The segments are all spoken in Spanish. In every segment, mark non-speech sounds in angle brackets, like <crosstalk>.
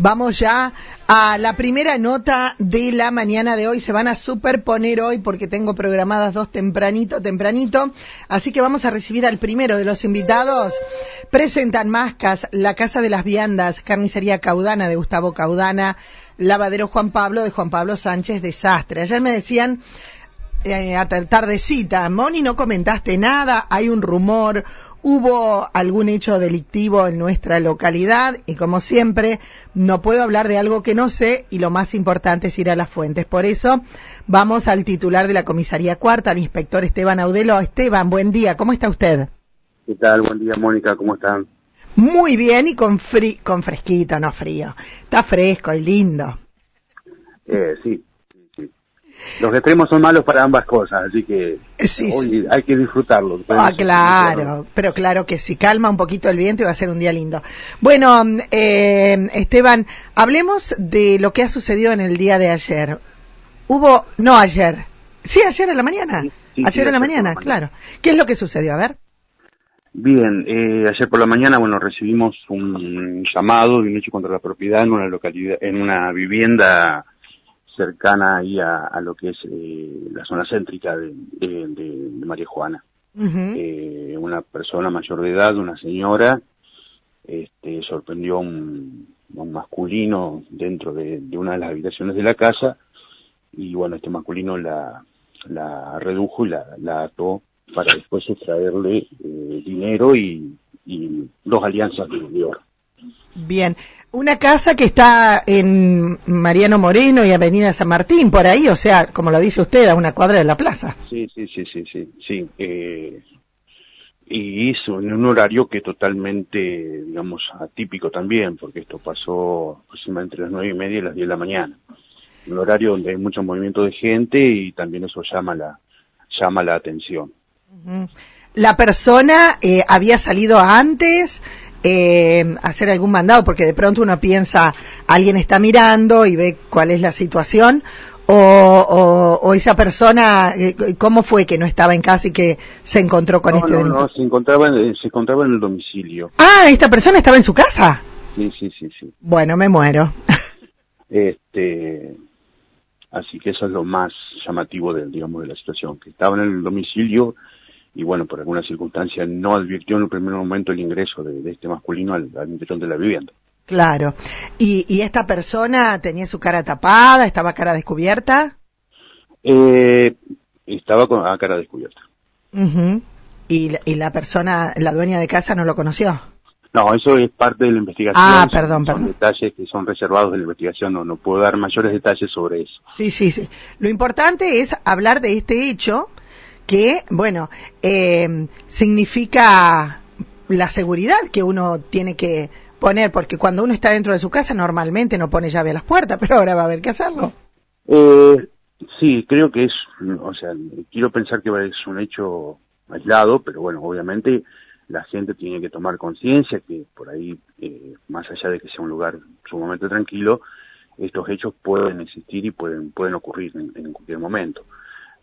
Vamos ya a la primera nota de la mañana de hoy. Se van a superponer hoy porque tengo programadas dos tempranito, tempranito. Así que vamos a recibir al primero de los invitados. Presentan Mascas, La Casa de las Viandas, Carnicería Caudana de Gustavo Caudana, Lavadero Juan Pablo de Juan Pablo Sánchez Desastre. Ayer me decían eh, a tardecita, Moni, no comentaste nada, hay un rumor, hubo algún hecho delictivo en nuestra localidad y como siempre no puedo hablar de algo que no sé y lo más importante es ir a las fuentes. Por eso vamos al titular de la comisaría cuarta, al inspector Esteban Audelo. Esteban, buen día, ¿cómo está usted? ¿Qué tal? Buen día, Mónica, ¿cómo están? Muy bien y con, fri con fresquito, no frío. Está fresco y lindo. Eh, sí, los extremos son malos para ambas cosas, así que hoy hay que disfrutarlo. Ah, claro, pero claro que si calma un poquito el viento y va a ser un día lindo. Bueno, eh, Esteban, hablemos de lo que ha sucedido en el día de ayer. Hubo, no ayer, sí, ayer en la mañana. ayer en la mañana, claro. ¿Qué es lo que sucedió? A ver. Bien, eh, ayer por la mañana, bueno, recibimos un llamado de un hecho contra la propiedad en una localidad, en una vivienda cercana ahí a, lo que es eh, la zona céntrica de, María Juana. Eh, una persona mayor de edad, una señora, este, sorprendió un, un masculino dentro de, una de las habitaciones de la casa y bueno, este masculino la, la redujo y la, la ató para después extraerle eh, dinero y, y dos alianzas de oro. Bien, una casa que está en Mariano Moreno y Avenida San Martín, por ahí, o sea, como lo dice usted, a una cuadra de la plaza. Sí, sí, sí, sí, sí, sí. Eh, y hizo en un horario que totalmente, digamos, atípico también, porque esto pasó aproximadamente entre las nueve y media y las diez de la mañana. Un horario donde hay mucho movimiento de gente y también eso llama la, llama la atención. ¿La persona eh, había salido antes? Eh, hacer algún mandado, porque de pronto uno piensa, alguien está mirando y ve cuál es la situación, o, o, esa persona, eh, ¿cómo fue que no estaba en casa y que se encontró con este no, no, se encontraba, se encontraba en el domicilio. Ah, ¿esta persona estaba en su casa? Sí, sí, sí, sí. Bueno, me muero. <laughs> este, así que eso es lo más llamativo de, digamos, de la situación, que estaba en el domicilio y bueno, por alguna circunstancia no advirtió en el primer momento el ingreso de, este masculino al, interior de la vivienda. Claro. ¿Y, esta persona tenía su cara tapada, estaba cara descubierta? Eh, estaba con, a cara descubierta. ¿Y, ¿Y la persona, la dueña de casa, no lo conoció? No, eso es parte de la investigación. Ah, perdón, perdón. detalles que son reservados de la investigación, no, no puedo dar mayores detalles sobre eso. Sí, sí, sí. Lo importante es hablar de este hecho que, bueno, eh, significa la seguridad que uno tiene que poner, porque cuando uno está dentro de su casa normalmente no pone llave a las puertas, <laughs> pero ahora va a haber que hacerlo. Eh, sí, creo que es, o sea, quiero pensar que es un hecho aislado, pero bueno, obviamente la gente tiene que tomar conciencia que por ahí, eh, más allá de que sea un lugar sumamente tranquilo, estos hechos pueden existir y pueden, pueden ocurrir en cualquier momento.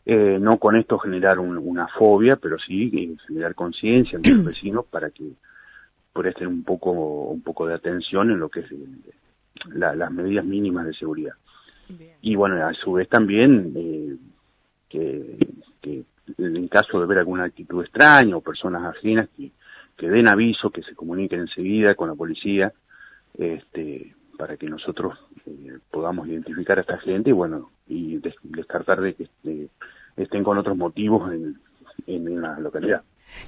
Eh, no con esto generar una fobia, pero sí eh, generar conciencia en los <clears throat> vecinos para que presten un poco, un poco de atención en lo que es eh, las medidas mínimas de seguridad. Y bueno, a su vez también que, en caso de ver alguna actitud extraña o personas ajenas que, que den aviso, que se comuniquen enseguida con la policía, este, para que nosotros podamos identificar a esta gente y bueno, y descartar de que estén con otros motivos en, en la localidad.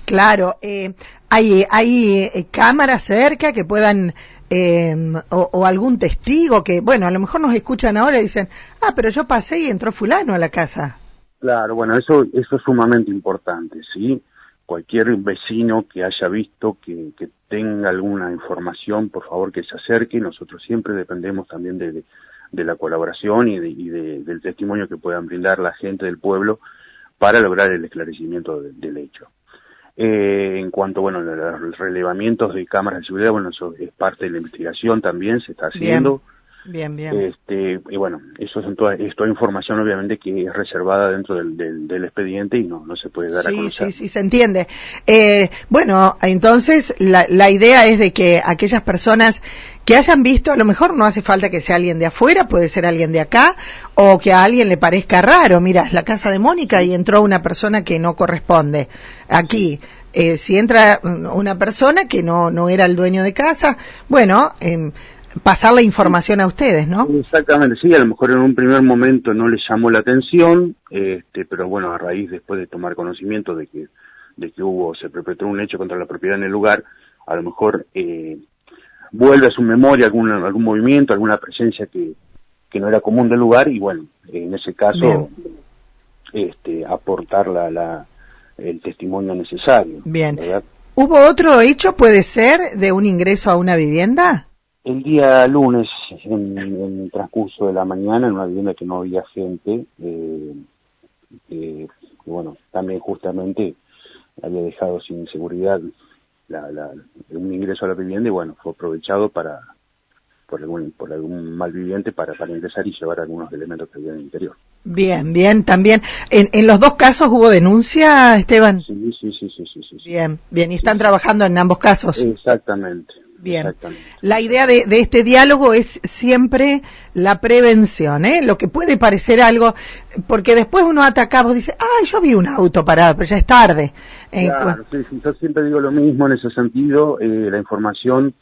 Claro, eh, hay, hay eh, cámaras cerca que puedan, eh, o, algún testigo que, bueno, a lo mejor nos escuchan ahora y dicen, ah, pero yo pasé y entró fulano a la casa. Claro, bueno, eso, eso es sumamente importante, ¿sí? Cualquier vecino que haya visto que, que tenga alguna información, por favor que se acerque. Nosotros siempre dependemos también de, de la colaboración y, de, del testimonio que puedan brindar la gente del pueblo para lograr el esclarecimiento del hecho. Eh, en cuanto, bueno, los relevamientos de cámaras de seguridad, bueno, eso es parte de la investigación también, se está haciendo. Bien, bien. Este, y bueno, eso es toda, es toda información obviamente que es reservada dentro del, del, expediente y no, no se puede dar a conocer. Sí, sí, se entiende. Eh, bueno, entonces la, la idea es de que aquellas personas que hayan visto, a lo mejor no hace falta que sea alguien de afuera, puede ser alguien de acá, o que a alguien le parezca raro, mira, es la casa de Mónica y entró una persona que no corresponde. Aquí, eh, si entra una persona que no, no era el dueño de casa, bueno, eh, pasar la información a ustedes, ¿no? Exactamente, sí, a lo mejor en un primer momento no les llamó la atención, este, pero bueno, a raíz después de tomar conocimiento de que, de que hubo, se perpetró un hecho contra la propiedad en el lugar, a lo mejor eh, vuelve a su memoria algún, algún movimiento, alguna presencia que, que no era común del lugar y bueno, en ese caso este, aportar la, la, el testimonio necesario. Bien. ¿Hubo otro hecho, puede ser, de un ingreso a una vivienda? El día lunes, en, el transcurso de la mañana, en una vivienda que no había gente, eh, eh, bueno, también justamente había dejado sin seguridad la, la, un ingreso a la vivienda y bueno, fue aprovechado para por algún, por algún malviviente para, para ingresar y llevar algunos elementos que había en el interior. Bien, bien, también. ¿En, en los dos casos hubo denuncia, Esteban? Sí, sí, sí, sí. sí, sí. Bien, bien, y están trabajando en ambos casos. Exactamente. Bien. La idea de, de, este diálogo es siempre la prevención, ¿eh? Lo que puede parecer algo, porque después uno ataca, vos dice, ah, yo vi un auto parado, pero ya es tarde. Eh, claro, sí, yo siempre digo lo mismo en ese sentido, eh, la información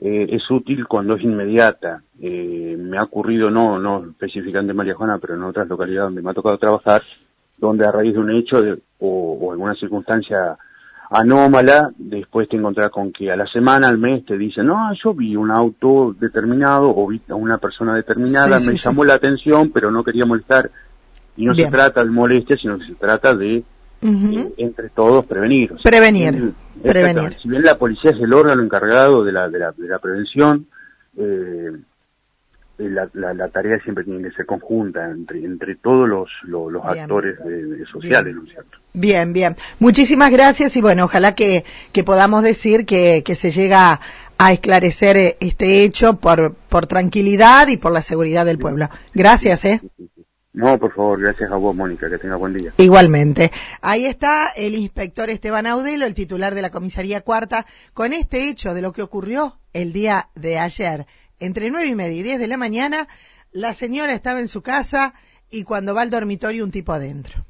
eh, es útil cuando es inmediata. Eh, me ha ocurrido, no, no específicamente en María Juana, pero en otras localidades donde me ha tocado trabajar, donde a raíz de un hecho de, o, o alguna circunstancia anómala, después te encontrás con que a la semana, al mes, te dicen, no, yo vi un auto determinado o vi a una persona determinada, me llamó la atención, pero no quería molestar. Y no se trata de molestia, sino que se trata de, eh, entre todos, prevenir. prevenir, prevenir. Si bien la policía es el órgano encargado de la, de la, de la prevención, eh, la, la, la, tarea siempre tiene que ser conjunta entre, entre todos los, los, actores de, sociales, ¿no es cierto? Bien, bien. Muchísimas gracias y bueno, ojalá que, que podamos decir que, que se llega a esclarecer eh, este hecho por, por tranquilidad y por la seguridad del pueblo. Gracias, ¿eh? No, por favor, gracias a vos, Mónica, que tenga buen día. Igualmente. Ahí está el inspector Esteban Audelo, el titular de la comisaría cuarta, con este hecho de lo que ocurrió el día de ayer entre nueve y media y diez de la mañana, la señora estaba en su casa y cuando va al dormitorio un tipo adentro.